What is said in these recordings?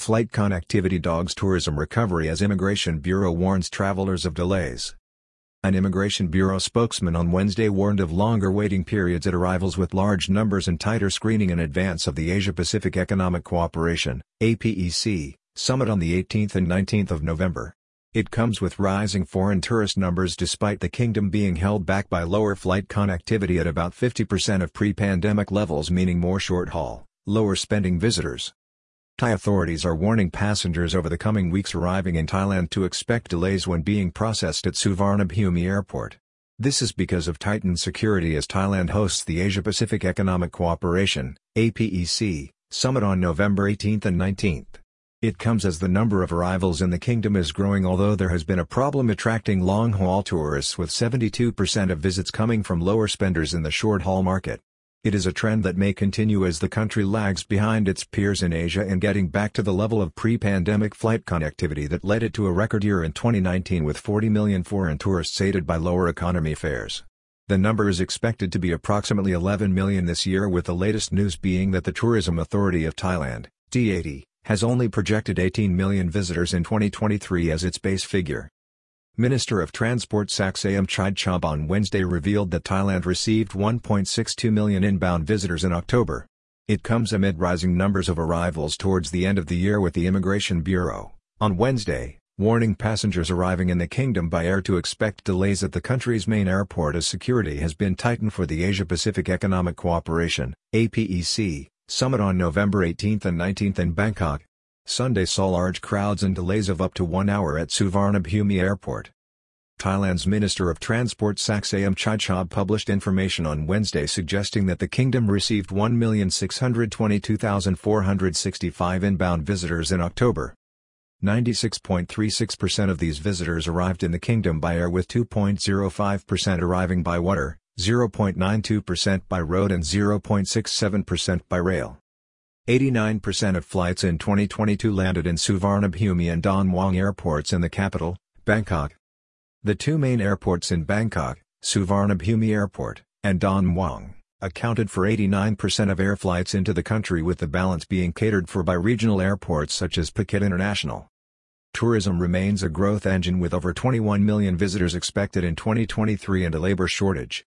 Flight connectivity dogs tourism recovery as Immigration Bureau warns travelers of delays. An Immigration Bureau spokesman on Wednesday warned of longer waiting periods at arrivals with large numbers and tighter screening in advance of the Asia-Pacific Economic Cooperation APEC, summit on the 18th and 19th of November. It comes with rising foreign tourist numbers despite the kingdom being held back by lower flight connectivity at about 50% of pre-pandemic levels meaning more short-haul, lower spending visitors. Thai authorities are warning passengers over the coming weeks arriving in Thailand to expect delays when being processed at Suvarnabhumi Airport. This is because of tightened security as Thailand hosts the Asia-Pacific Economic Cooperation APEC, summit on November 18 and 19. It comes as the number of arrivals in the kingdom is growing although there has been a problem attracting long-haul tourists with 72% of visits coming from lower spenders in the short-haul market. It is a trend that may continue as the country lags behind its peers in Asia in getting back to the level of pre-pandemic flight connectivity that led it to a record year in 2019 with 40 million foreign tourists aided by lower economy fares. The number is expected to be approximately 11 million this year with the latest news being that the Tourism Authority of Thailand, TAT, has only projected 18 million visitors in 2023 as its base figure. Minister of Transport Saksayam Chidchob on Wednesday revealed that Thailand received 1.62 million inbound visitors in October. It comes amid rising numbers of arrivals towards the end of the year with the Immigration Bureau, on Wednesday, warning passengers arriving in the kingdom by air to expect delays at the country's main airport as security has been tightened for the Asia-Pacific Economic Cooperation APEC, summit on November 18 and 19 in Bangkok. Sunday saw large crowds and delays of up to one hour at Suvarnabhumi Airport. Thailand's Minister of Transport Saksayam Chidchob published information on Wednesday suggesting that the kingdom received 1,622,465 inbound visitors in October. 96.36% of these visitors arrived in the kingdom by air with 2.05% arriving by water, 0.92% by road and 0.67% by rail. 89% of flights in 2022 landed in Suvarnabhumi and Don Mueang airports in the capital, Bangkok. The two main airports in Bangkok, Suvarnabhumi Airport, and Don Mueang, accounted for 89% of air flights into the country with the balance being catered for by regional airports such as Phuket International. Tourism remains a growth engine with over 21 million visitors expected in 2023 and a labor shortage.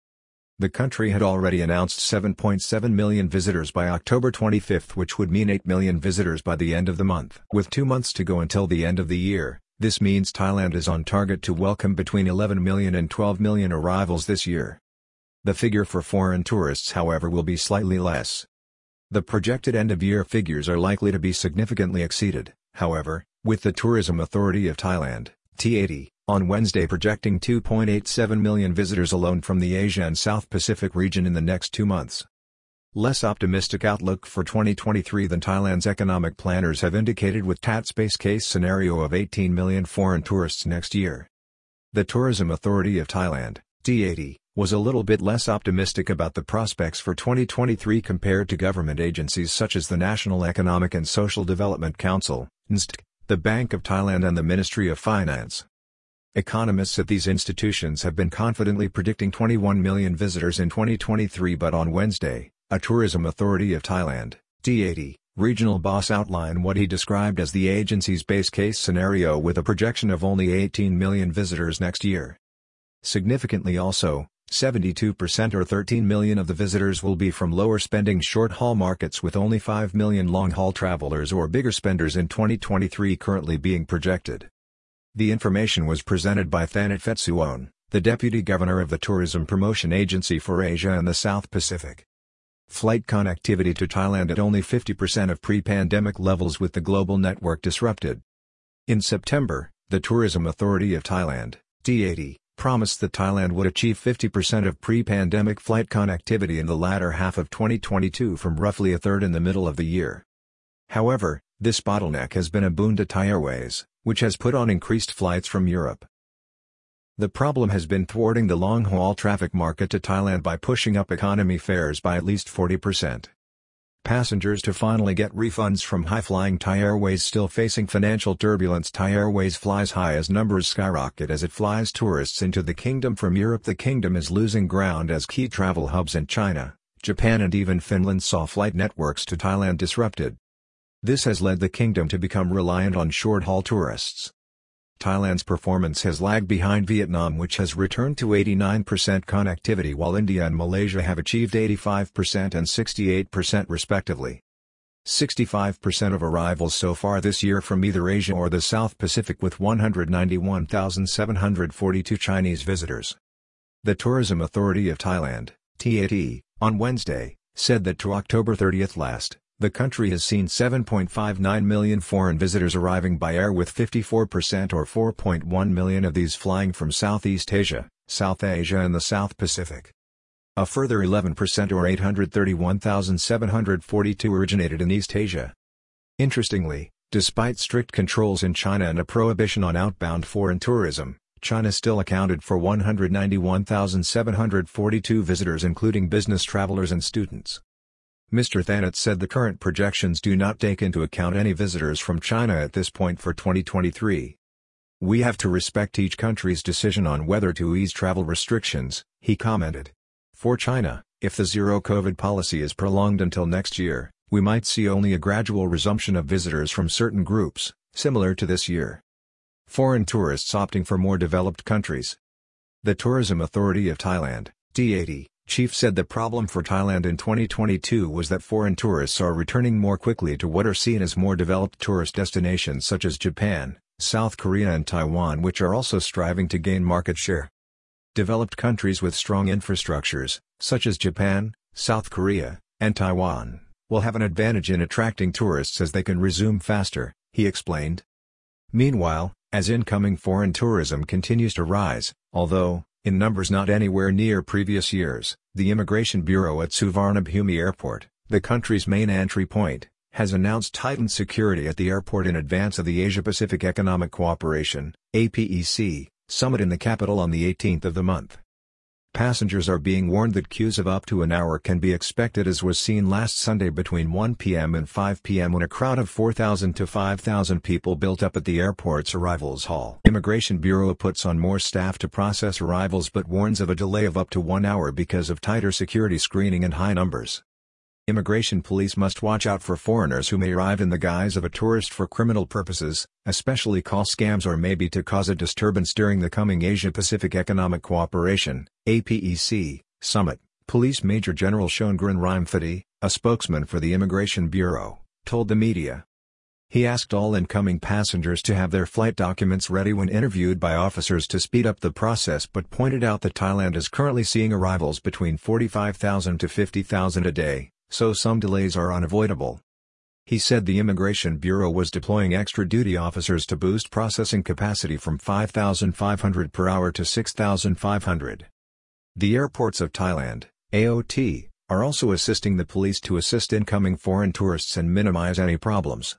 The country had already announced 7.7 million visitors by October 25 which would mean 8 million visitors by the end of the month. With two months to go until the end of the year, this means Thailand is on target to welcome between 11 million and 12 million arrivals this year. The figure for foreign tourists however will be slightly less. The projected end-of-year figures are likely to be significantly exceeded, however, with the Tourism Authority of Thailand, TAT, on Wednesday projecting 2.87 million visitors alone from the Asia and South Pacific region in the next two months. Less optimistic outlook for 2023 than Thailand's economic planners have indicated with TAT's base case scenario of 18 million foreign tourists next year. The Tourism Authority of Thailand, TAT, was a little bit less optimistic about the prospects for 2023 compared to government agencies such as the National Economic and Social Development Council, NSTC, the Bank of Thailand and the Ministry of Finance. Economists at these institutions have been confidently predicting 21 million visitors in 2023 but on Wednesday, a Tourism Authority of Thailand, TAT, regional boss outlined what he described as the agency's base case scenario with a projection of only 18 million visitors next year. Significantly also, 72% or 13 million of the visitors will be from lower spending short-haul markets with only 5 million long-haul travelers or bigger spenders in 2023 currently being projected. The information was presented by Thanet Petsuwan, the Deputy Governor of the Tourism Promotion Agency for Asia and the South Pacific. Flight connectivity to Thailand at only 50% of pre-pandemic levels with the global network disrupted. In September, the Tourism Authority of Thailand, TAT, promised that Thailand would achieve 50% of pre-pandemic flight connectivity in the latter half of 2022 from roughly a third in the middle of the year. However, this bottleneck has been a boon to Thai Airways, which has put on increased flights from Europe. The problem has been thwarting the long-haul traffic market to Thailand by pushing up economy fares by at least 40%. Passengers to finally get refunds from high-flying Thai Airways still facing financial turbulence Thai Airways flies high as numbers skyrocket as it flies tourists into the kingdom from Europe The kingdom is losing ground as key travel hubs in China, Japan and even Finland saw flight networks to Thailand disrupted. This has led the kingdom to become reliant on short-haul tourists. Thailand's performance has lagged behind Vietnam which has returned to 89% connectivity while India and Malaysia have achieved 85% and 68% respectively. 65% of arrivals so far this year from either Asia or the South Pacific with 191,742 Chinese visitors. The Tourism Authority of Thailand, TAT, on Wednesday, said that to October 30 last, the country has seen 7.59 million foreign visitors arriving by air with 54% or 4.1 million of these flying from Southeast Asia, South Asia and the South Pacific. A further 11% or 831,742 originated in East Asia. Interestingly, despite strict controls in China and a prohibition on outbound foreign tourism, China still accounted for 191,742 visitors including business travelers and students. Mr. Thanet said the current projections do not take into account any visitors from China at this point for 2023. We have to respect each country's decision on whether to ease travel restrictions, he commented. For China, if the zero-COVID policy is prolonged until next year, we might see only a gradual resumption of visitors from certain groups, similar to this year. Foreign tourists opting for more developed countries. The Tourism Authority of Thailand, TAT, chief said the problem for Thailand in 2022 was that foreign tourists are returning more quickly to what are seen as more developed tourist destinations such as Japan, South Korea and Taiwan which are also striving to gain market share. Developed countries with strong infrastructures, such as Japan, South Korea, and Taiwan, will have an advantage in attracting tourists as they can resume faster, he explained. Meanwhile, as incoming foreign tourism continues to rise, although, in numbers not anywhere near previous years, the Immigration Bureau at Suvarnabhumi Airport, the country's main entry point, has announced tightened security at the airport in advance of the Asia-Pacific Economic Cooperation APEC, summit in the capital on the 18th of the month. Passengers are being warned that queues of up to an hour can be expected as was seen last Sunday between 1 p.m. and 5 p.m. when a crowd of 4,000 to 5,000 people built up at the airport's arrivals hall. Immigration Bureau puts on more staff to process arrivals but warns of a delay of up to one hour because of tighter security screening and high numbers. Immigration police must watch out for foreigners who may arrive in the guise of a tourist for criminal purposes, especially call scams or maybe to cause a disturbance during the coming Asia-Pacific Economic Cooperation APEC, summit. Police Major General Choengron Rimphadee, a spokesman for the Immigration Bureau, told the media. He asked all incoming passengers to have their flight documents ready when interviewed by officers to speed up the process but pointed out that Thailand is currently seeing arrivals between 45,000 to 50,000 a day, so some delays are unavoidable. He said the Immigration Bureau was deploying extra duty officers to boost processing capacity from 5,500 per hour to 6,500. The airports of Thailand, AOT, are also assisting the police to assist incoming foreign tourists and minimize any problems.